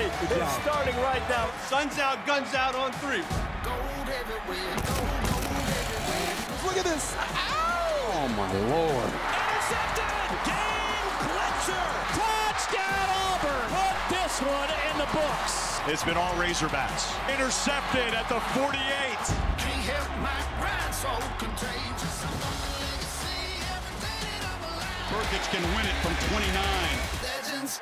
Your college football Saturday is starting right now. Sun's out, guns out on three. Look at this. Ow! Oh, my Lord. Intercepted! Game clincher! Touchdown Auburn! Put this one in the books. It's been all Razorbacks. Intercepted at the 48. Brkic can win it from 29. Oklahoma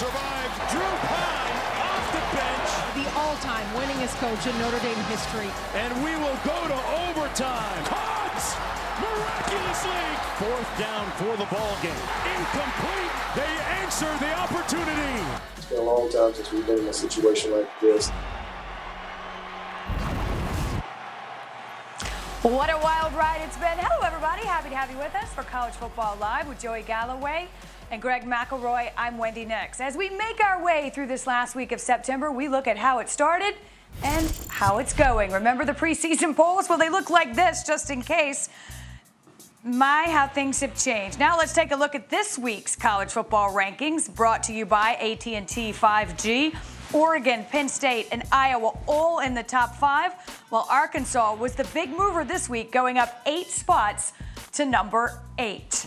survived. Drew Pyne off the bench. the all-time winningest coach in Notre Dame history. And we will go to overtime. Caught miraculously. Fourth down for the ball game. Incomplete. They answer the opportunity. It's been a long time since we've been in a situation like this. What a wild ride it's been. Hello, everybody. Happy to have you with us for College Football Live with Joey Galloway and Greg McElroy. I'm Wendy Nix. As we make our way through this last week of September, we look at how it started and how it's going. Remember the preseason polls? Well, they look like this, just in case. My, how things have changed. Now let's take a look at this week's college football rankings, brought to you by AT&T 5G. Oregon, Penn State, and Iowa all in the top five, while Arkansas was the big mover this week, going up eight spots to number eight.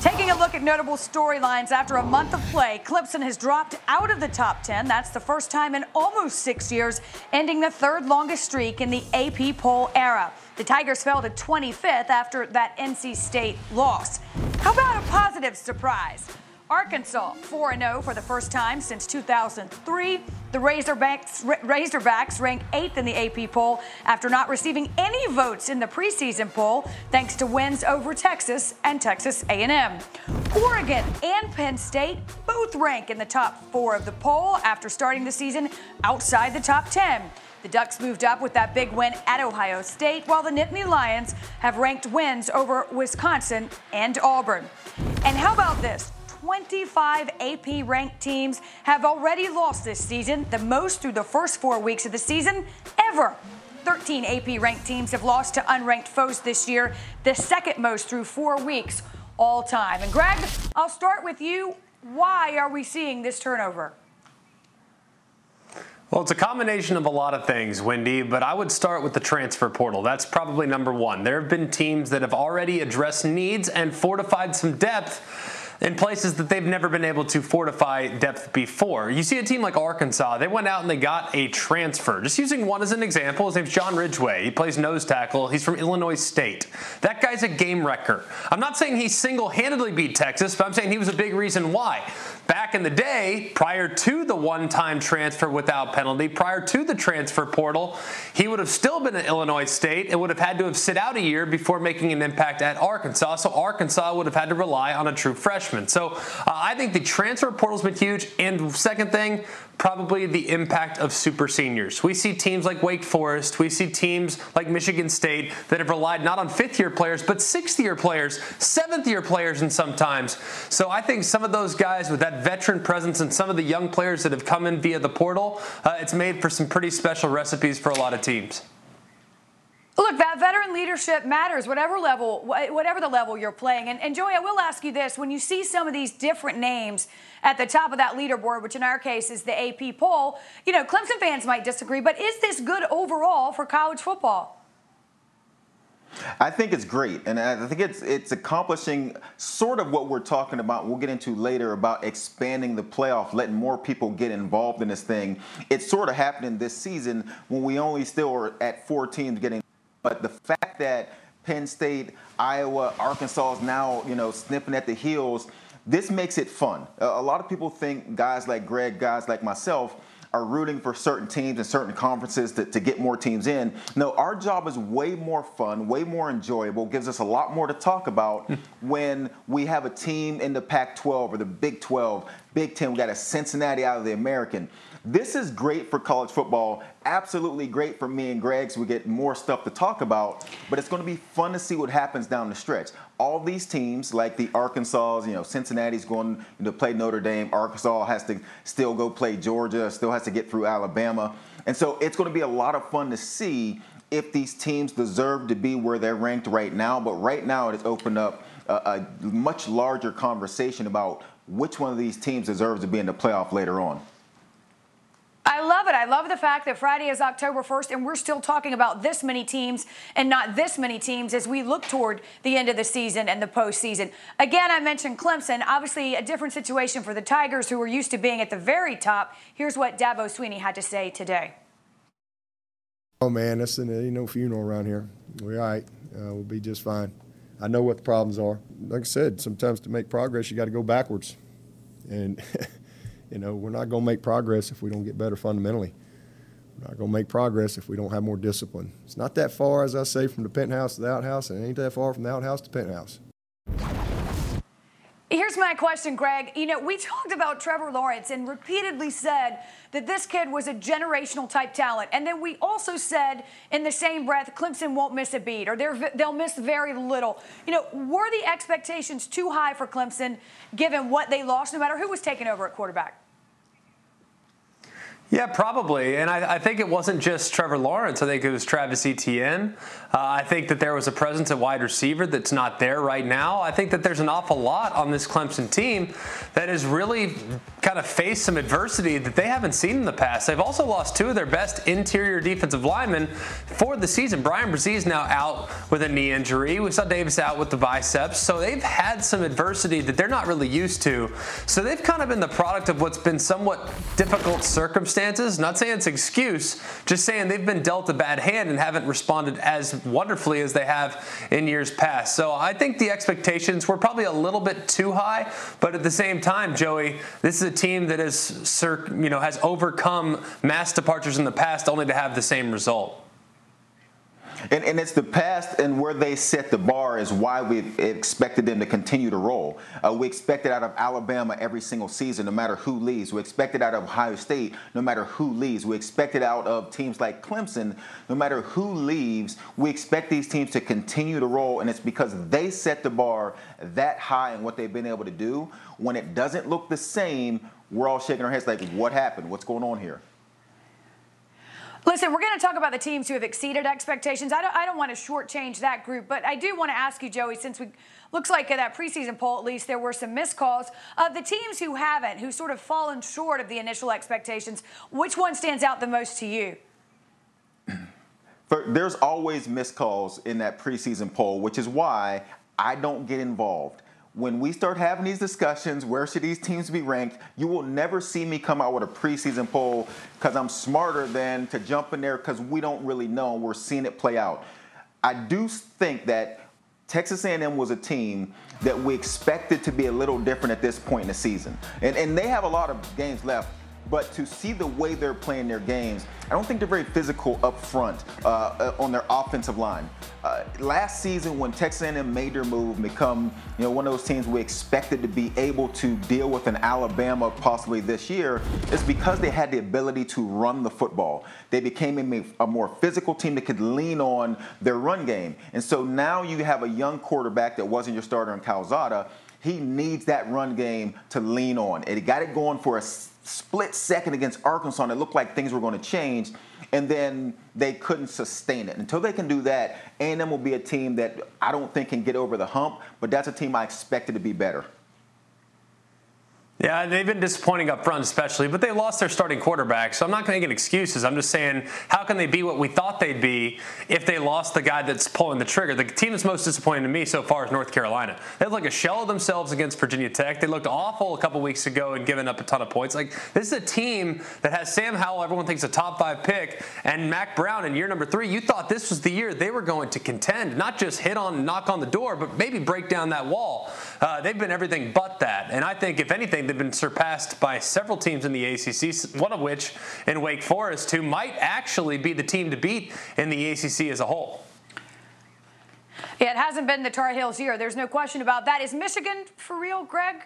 Taking a look at notable storylines after a month of play, Clemson has dropped out of the top 10. That's the first time in almost six years, ending the third longest streak in the AP poll era. The Tigers fell to 25th after that NC State loss. How about a positive surprise? Arkansas 4 0 for the first time since 2003. The Razorbacks, Razorbacks rank 8th in the AP poll after not receiving any votes in the preseason poll thanks to wins over Texas and Texas A&M. Oregon and Penn State both rank in the top 4 of the poll after starting the season outside the top 10. The Ducks moved up with that big win at Ohio State, while the Nittany Lions have ranked wins over Wisconsin and Auburn. And how about this? 25 AP ranked teams have already lost this season, the most through the first four weeks of the season ever. 13 AP ranked teams have lost to unranked foes this year, the second most through four weeks all time. And Greg, I'll start with you. Why are we seeing this turnover? Well, it's a combination of a lot of things, Wendy, but I would start with the transfer portal. That's probably number one. There have been teams that have already addressed needs and fortified some depth in places that they've never been able to fortify depth before. You see a team like Arkansas, they went out and they got a transfer. Just using one as an example, his name's John Ridgeway. He plays nose tackle. He's from Illinois State. That guy's a game wrecker. I'm not saying he single handedly beat Texas, but I'm saying he was a big reason why. Back in the day, prior to the one time transfer without penalty, prior to the transfer portal, he would have still been at Illinois State and would have had to have sit out a year before making an impact at Arkansas. So Arkansas would have had to rely on a true freshman. So uh, I think the transfer portal's been huge. And second thing, probably the impact of super seniors. We see teams like Wake Forest, we see teams like Michigan State that have relied not on fifth year players, but sixth year players, seventh year players, and sometimes. So I think some of those guys with that veteran presence and some of the young players that have come in via the portal, uh, it's made for some pretty special recipes for a lot of teams. Look, that veteran leadership matters, whatever level, whatever the level you're playing. And, and Joey, I will ask you this: when you see some of these different names at the top of that leaderboard, which in our case is the AP poll, you know, Clemson fans might disagree, but is this good overall for college football? I think it's great, and I think it's it's accomplishing sort of what we're talking about. We'll get into later about expanding the playoff, letting more people get involved in this thing. It's sort of happening this season when we only still are at four teams getting. But the fact that Penn State, Iowa, Arkansas is now you know snipping at the heels, this makes it fun. A lot of people think guys like Greg, guys like myself are rooting for certain teams and certain conferences to, to get more teams in. No, our job is way more fun, way more enjoyable, gives us a lot more to talk about when we have a team in the Pac 12 or the Big 12, Big 10. We got a Cincinnati out of the American. This is great for college football. Absolutely great for me and Greg so we get more stuff to talk about. But it's going to be fun to see what happens down the stretch. All these teams, like the Arkansas, you know, Cincinnati's going to play Notre Dame. Arkansas has to still go play Georgia, still has to get through Alabama. And so it's going to be a lot of fun to see if these teams deserve to be where they're ranked right now. But right now, it has opened up a, a much larger conversation about which one of these teams deserves to be in the playoff later on. I love it. I love the fact that Friday is October 1st, and we're still talking about this many teams and not this many teams as we look toward the end of the season and the postseason. Again, I mentioned Clemson. Obviously, a different situation for the Tigers, who are used to being at the very top. Here's what Dabo Swinney had to say today. Oh man, that's an, ain't no funeral around here. We're all right. Uh, we'll be just fine. I know what the problems are. Like I said, sometimes to make progress, you got to go backwards, and you know we're not going to make progress if we don't get better fundamentally. We're not going to make progress if we don't have more discipline. It's not that far, as I say, from the penthouse to the outhouse, and it ain't that far from the outhouse to penthouse. Here's my question, Greg. You know, we talked about Trevor Lawrence and repeatedly said that this kid was a generational type talent. And then we also said in the same breath, Clemson won't miss a beat or they'll miss very little. You know, were the expectations too high for Clemson given what they lost, no matter who was taking over at quarterback? Yeah, probably. And I, I, think it wasn't just Trevor Lawrence. I think it was Travis Etienne. Uh, I think that there was a presence at wide receiver that's not there right now. I think that there's an awful lot on this Clemson team that has really kind of faced some adversity that they haven't seen in the past. They've also lost two of their best interior defensive linemen for the season. Bryan Bresee is now out with a knee injury. We saw Davis out with the biceps. So they've had some adversity that they're not really used to. So they've kind of been the product of what's been somewhat difficult circumstances. Not saying it's excuse, just saying they've been dealt a bad hand and haven't responded as wonderfully as they have in years past. So I think the expectations were probably a little bit too high, but at the same time, Joey, this is a team that has you know has overcome mass departures in the past only to have the same result. And, and, it's the past and where they set the bar is why we expected them to continue to roll. Uh, we expected out of Alabama every single season, no matter who leaves. We expected out of Ohio State, no matter who leaves. We expected out of teams like Clemson, no matter who leaves. We expect these teams to continue to roll, and it's because they set the bar that high and what they've been able to do. When it doesn't look the same, we're all shaking our heads like, what happened? What's going on here? Listen, we're going to talk about the teams who have exceeded expectations. I don't, I don't want to shortchange that group, but I do want to ask you, Joey, since we looks like in that preseason poll, at least, there were some missed calls of the teams who haven't, who sort of fallen short of the initial expectations. Which one stands out the most to you? There's always missed calls in that preseason poll, which is why I don't get involved when we start having these discussions, where should these teams be ranked, you will never see me come out with a preseason poll because I'm smarter than to jump in there because we don't really know. We're seeing it play out. I do think that Texas A&M was a team that we expected to be a little different at this point in the season. And, and they have a lot of games left but to see the way they're playing their games, I don't think they're very physical up front uh, uh, on their offensive line. Uh, last season, when Texas A&M made their move, become you know one of those teams we expected to be able to deal with an Alabama possibly this year, is because they had the ability to run the football. They became a, a more physical team that could lean on their run game, and so now you have a young quarterback that wasn't your starter in Calzada. He needs that run game to lean on, he got it going for a split second against Arkansas, and it looked like things were going to change, and then they couldn't sustain it. Until they can do that, A&M will be a team that I don't think can get over the hump, but that's a team I expected to be better. Yeah, they've been disappointing up front, especially, but they lost their starting quarterback. So I'm not making excuses. I'm just saying, how can they be what we thought they'd be if they lost the guy that's pulling the trigger? The team that's most disappointing to me so far is North Carolina. They look like a shell of themselves against Virginia Tech. They looked awful a couple weeks ago and giving up a ton of points. Like this is a team that has Sam Howell, everyone thinks a top five pick, and Mack Brown in year number three. You thought this was the year they were going to contend, not just hit on, knock on the door, but maybe break down that wall. Uh, they've been everything but that, and I think if anything they've been surpassed by several teams in the ACC, one of which in Wake Forest, who might actually be the team to beat in the ACC as a whole. Yeah, it hasn't been the Tar Heels year. There's no question about that. Is Michigan for real, Greg?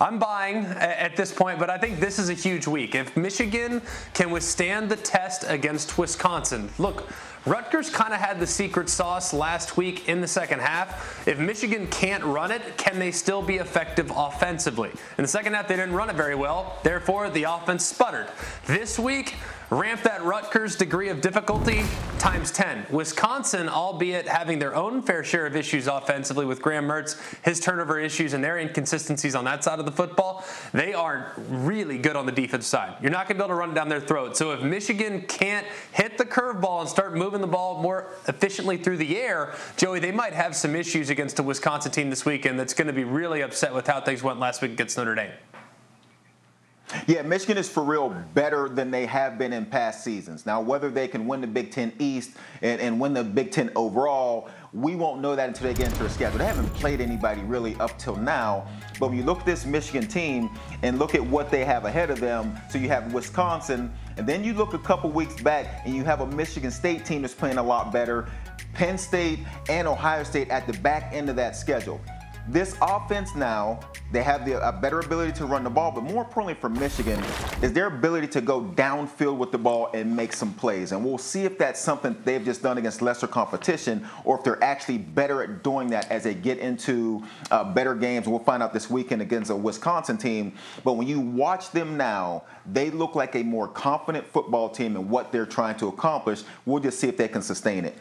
I'm buying at this point, but I think this is a huge week. If Michigan can withstand the test against Wisconsin, look, Rutgers kind of had the secret sauce last week in the second half. If Michigan can't run it, can they still be effective offensively? In the second half, they didn't run it very well. Therefore, the offense sputtered. This week, Ramp that Rutgers degree of difficulty times 10. Wisconsin, albeit having their own fair share of issues offensively with Graham Mertz, his turnover issues, and their inconsistencies on that side of the football, they are really good on the defense side. You're not going to be able to run down their throat. So if Michigan can't hit the curveball and start moving the ball more efficiently through the air, Joey, they might have some issues against a Wisconsin team this weekend that's going to be really upset with how things went last week against Notre Dame. Yeah, Michigan is for real better than they have been in past seasons. Now, whether they can win the Big Ten East and, and win the Big Ten overall, we won't know that until they get into their schedule. They haven't played anybody really up till now. But when you look at this Michigan team and look at what they have ahead of them, so you have Wisconsin, and then you look a couple weeks back and you have a Michigan State team that's playing a lot better, Penn State and Ohio State at the back end of that schedule. This offense now, they have the, a better ability to run the ball, but more importantly for Michigan is their ability to go downfield with the ball and make some plays. And we'll see if that's something they've just done against lesser competition or if they're actually better at doing that as they get into uh, better games. We'll find out this weekend against a Wisconsin team. But when you watch them now, they look like a more confident football team in what they're trying to accomplish. We'll just see if they can sustain it.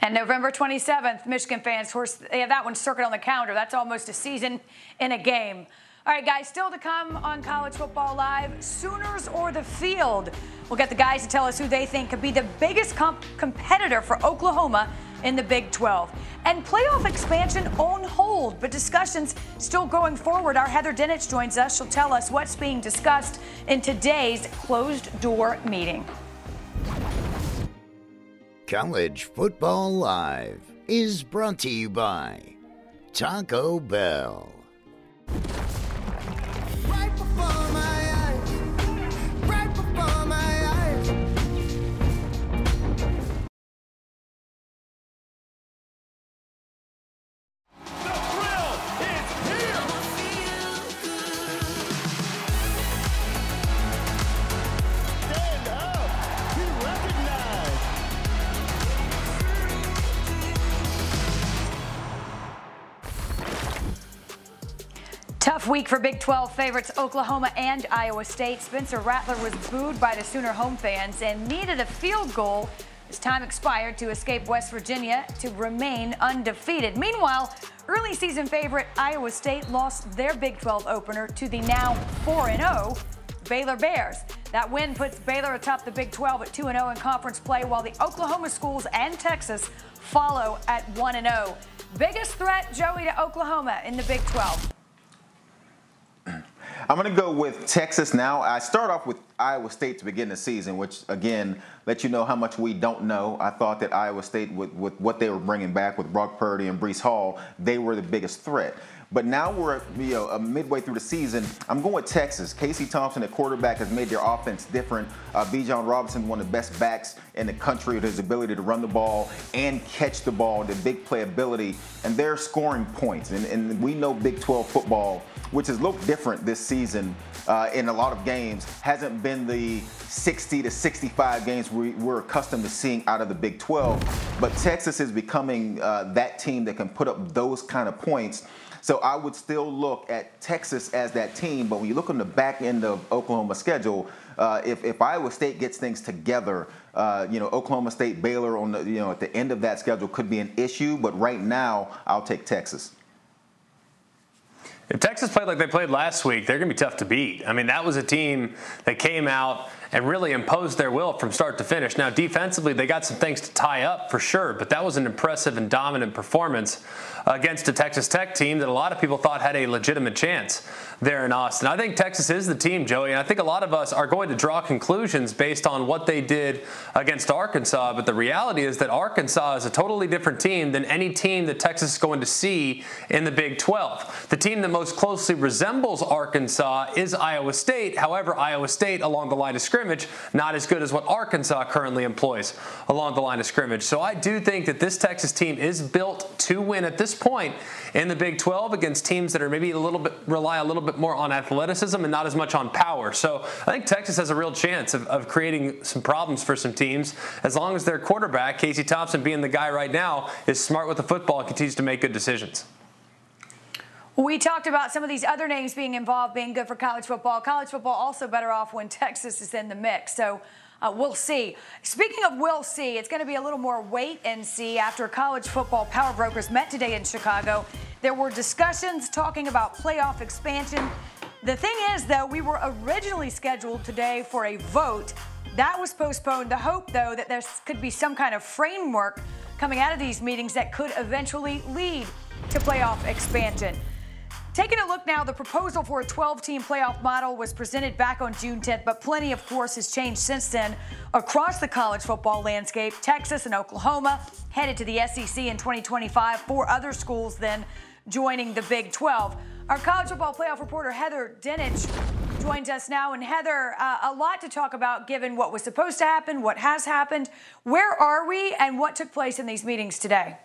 And November 27th, Michigan fans, course, they have that one circled on the calendar. That's almost a season in a game. All right, guys, still to come on College Football Live Sooners or the field. We'll get the guys to tell us who they think could be the biggest comp- competitor for Oklahoma in the Big 12. And playoff expansion on hold, but discussions still going forward. Our Heather Dinich joins us. She'll tell us what's being discussed in today's closed door meeting. College Football Live is brought to you by Taco Bell. Tough week for Big 12 favorites Oklahoma and Iowa State. Spencer Rattler was booed by the Sooner home fans and needed a field goal as time expired to escape West Virginia to remain undefeated. Meanwhile, early season favorite Iowa State lost their Big 12 opener to the now 4 0 Baylor Bears. That win puts Baylor atop the Big 12 at 2 0 in conference play, while the Oklahoma schools and Texas follow at 1 0. Biggest threat, Joey, to Oklahoma in the Big 12. I'm going to go with Texas now. I start off with Iowa State to begin the season, which again let you know how much we don't know. I thought that Iowa State, with, with what they were bringing back with Brock Purdy and Breece Hall, they were the biggest threat. But now we're you know uh, midway through the season. I'm going with Texas. Casey Thompson, the quarterback, has made their offense different. Uh, Bijan Robinson, one of the best backs in the country, with his ability to run the ball and catch the ball, the big playability, and they're scoring points. And, and we know Big 12 football, which has looked different this season uh, in a lot of games, hasn't been the 60 to 65 games we, we're accustomed to seeing out of the Big 12. But Texas is becoming uh, that team that can put up those kind of points. So I would still look at Texas as that team, but when you look on the back end of Oklahoma schedule, uh, if, if Iowa State gets things together, uh, you know Oklahoma State, Baylor on the you know at the end of that schedule could be an issue. But right now, I'll take Texas. If Texas played like they played last week, they're going to be tough to beat. I mean, that was a team that came out and really imposed their will from start to finish. Now, defensively, they got some things to tie up for sure, but that was an impressive and dominant performance against a Texas Tech team that a lot of people thought had a legitimate chance there in Austin. I think Texas is the team, Joey, and I think a lot of us are going to draw conclusions based on what they did against Arkansas, but the reality is that Arkansas is a totally different team than any team that Texas is going to see in the Big 12. The team that most closely resembles Arkansas is Iowa State. However, Iowa State along the line of scrimmage, not as good as what Arkansas currently employs along the line of scrimmage. So I do think that this Texas team is built to win at this point in the Big 12 against teams that are maybe a little bit rely a little bit more on athleticism and not as much on power. So I think Texas has a real chance of, of creating some problems for some teams as long as their quarterback, Casey Thompson being the guy right now, is smart with the football and continues to make good decisions. We talked about some of these other names being involved, being good for college football. College football also better off when Texas is in the mix. So uh, we'll see. Speaking of we'll see, it's going to be a little more wait and see after college football power brokers met today in Chicago. There were discussions talking about playoff expansion. The thing is, though, we were originally scheduled today for a vote. That was postponed. The hope, though, that there could be some kind of framework coming out of these meetings that could eventually lead to playoff expansion. Taking a look now, the proposal for a 12 team playoff model was presented back on June 10th, but plenty, of course, has changed since then across the college football landscape. Texas and Oklahoma headed to the SEC in 2025, four other schools then joining the Big 12. Our college football playoff reporter, Heather Dinich, joins us now. And Heather, uh, a lot to talk about given what was supposed to happen, what has happened. Where are we, and what took place in these meetings today?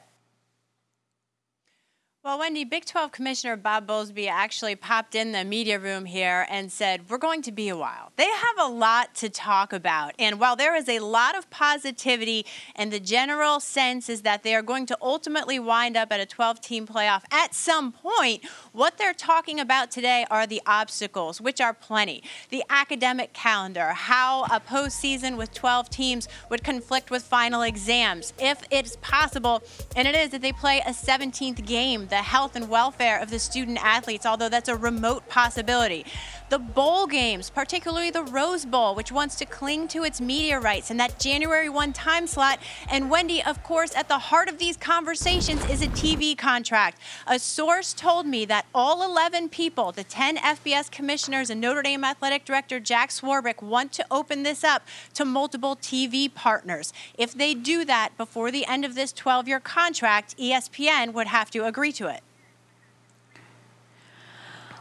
Well, Wendy, Big 12 Commissioner Bob Bowlesby actually popped in the media room here and said, We're going to be a while. They have a lot to talk about. And while there is a lot of positivity, and the general sense is that they are going to ultimately wind up at a 12 team playoff at some point, what they're talking about today are the obstacles, which are plenty. The academic calendar, how a postseason with 12 teams would conflict with final exams. If it's possible, and it is, that they play a 17th game the health and welfare of the student athletes, although that's a remote possibility. The bowl games, particularly the Rose Bowl, which wants to cling to its media rights and that January 1 time slot. And Wendy, of course, at the heart of these conversations is a TV contract. A source told me that all 11 people, the 10 FBS commissioners and Notre Dame athletic director Jack Swarbrick, want to open this up to multiple TV partners. If they do that before the end of this 12 year contract, ESPN would have to agree to it.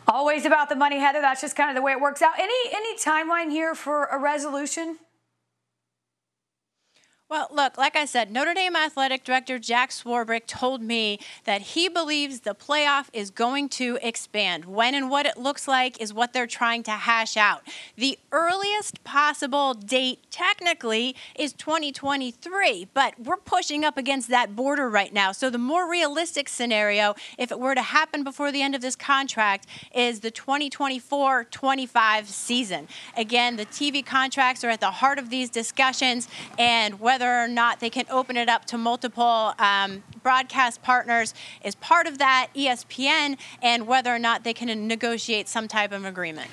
Always about the money, Heather. That's just kind of the way it works out. Any any timeline here for a resolution? Well, look, like I said, Notre Dame athletic director Jack Swarbrick told me that he believes the playoff is going to expand. When and what it looks like is what they're trying to hash out. The earliest possible date, technically, is 2023, but we're pushing up against that border right now. So the more realistic scenario, if it were to happen before the end of this contract, is the 2024 25 season. Again, the TV contracts are at the heart of these discussions, and whether whether or not they can open it up to multiple um, broadcast partners is part of that, ESPN, and whether or not they can negotiate some type of agreement.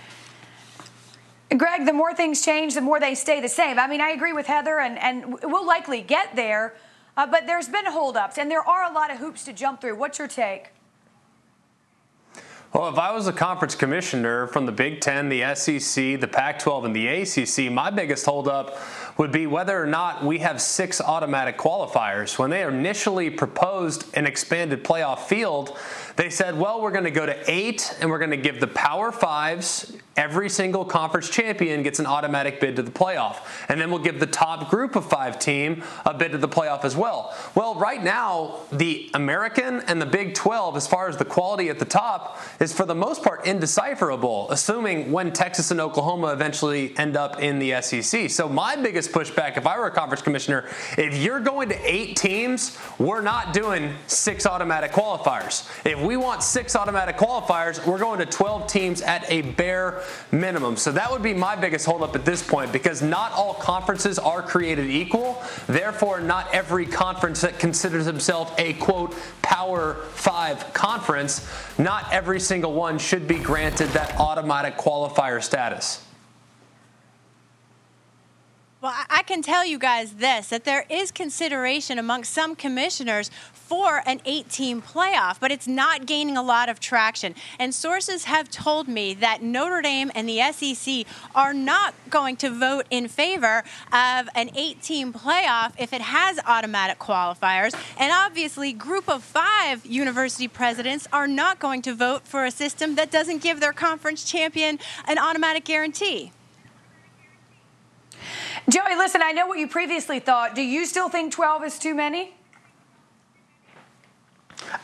Greg, the more things change, the more they stay the same. I mean, I agree with Heather, and, and we'll likely get there, uh, but there's been holdups, and there are a lot of hoops to jump through. What's your take? Well, if I was a conference commissioner from the Big Ten, the SEC, the Pac 12, and the ACC, my biggest holdup would be whether or not we have six automatic qualifiers. When they initially proposed an expanded playoff field, they said, well, we're going to go to eight and we're going to give the Power Fives, every single conference champion gets an automatic bid to the playoff. And then we'll give the top group of five team a bid to the playoff as well. Well, right now, the American and the Big 12, as far as the quality at the top, is for the most part indecipherable, assuming when Texas and Oklahoma eventually end up in the SEC. So, my biggest pushback, if I were a conference commissioner, if you're going to eight teams, we're not doing six automatic qualifiers. If we want six automatic qualifiers, we're going to 12 teams at a bare minimum. So that would be my biggest holdup at this point because not all conferences are created equal. Therefore, not every conference that considers himself a quote Power Five conference, not every single one should be granted that automatic qualifier status. Well, I can tell you guys this that there is consideration among some commissioners for an 18 playoff, but it's not gaining a lot of traction. And sources have told me that Notre Dame and the SEC are not going to vote in favor of an 18 playoff if it has automatic qualifiers. And obviously, group of five university presidents are not going to vote for a system that doesn't give their conference champion an automatic guarantee. Joey, listen, I know what you previously thought. Do you still think 12 is too many?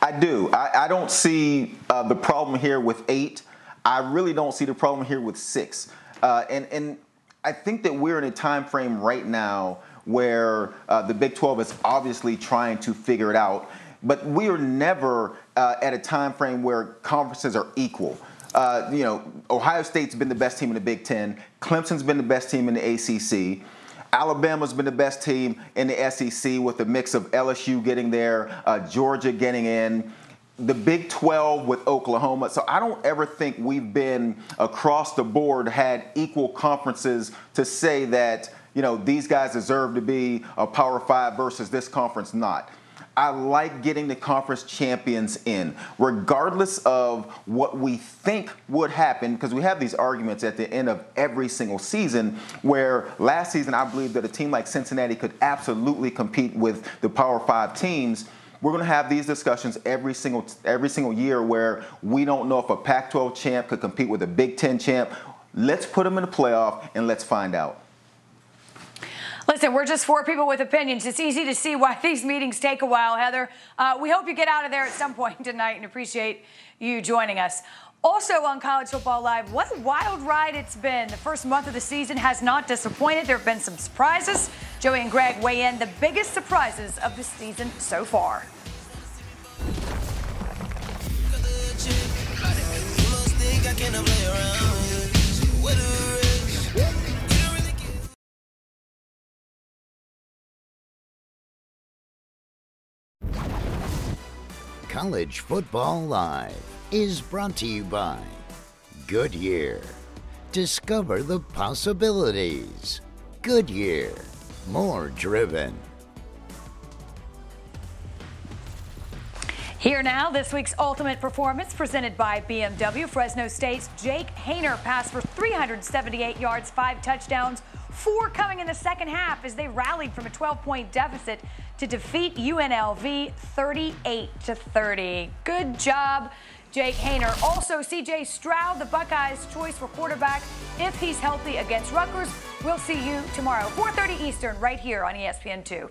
I do. I, I don't see uh, the problem here with eight. I really don't see the problem here with six. Uh, and, and I think that we're in a time frame right now where uh, the Big 12 is obviously trying to figure it out. but we are never uh, at a time frame where conferences are equal. Uh, you know, Ohio State's been the best team in the Big Ten. Clemson's been the best team in the ACC. Alabama's been the best team in the SEC with a mix of LSU getting there, uh, Georgia getting in, the Big 12 with Oklahoma. So I don't ever think we've been across the board had equal conferences to say that, you know, these guys deserve to be a Power Five versus this conference not. I like getting the conference champions in, regardless of what we think would happen, because we have these arguments at the end of every single season. Where last season, I believe that a team like Cincinnati could absolutely compete with the Power Five teams. We're going to have these discussions every single every single year, where we don't know if a Pac-12 champ could compete with a Big Ten champ. Let's put them in the playoff and let's find out. Listen, we're just four people with opinions. It's easy to see why these meetings take a while, Heather. Uh, we hope you get out of there at some point tonight and appreciate you joining us. Also on College Football Live, what a wild ride it's been. The first month of the season has not disappointed. There have been some surprises. Joey and Greg weigh in the biggest surprises of the season so far. College Football Live is brought to you by Goodyear. Discover the possibilities. Goodyear, more driven. Here now, this week's ultimate performance presented by BMW. Fresno State's Jake Haener passed for 378 yards, five touchdowns, four coming in the second half as they rallied from a 12 point deficit to defeat UNLV 38 to 30. Good job. Jake Haener. Also, CJ Stroud, the Buckeyes' choice for quarterback, if he's healthy against Rutgers. We'll see you tomorrow, 4:30 Eastern, right here on ESPN2.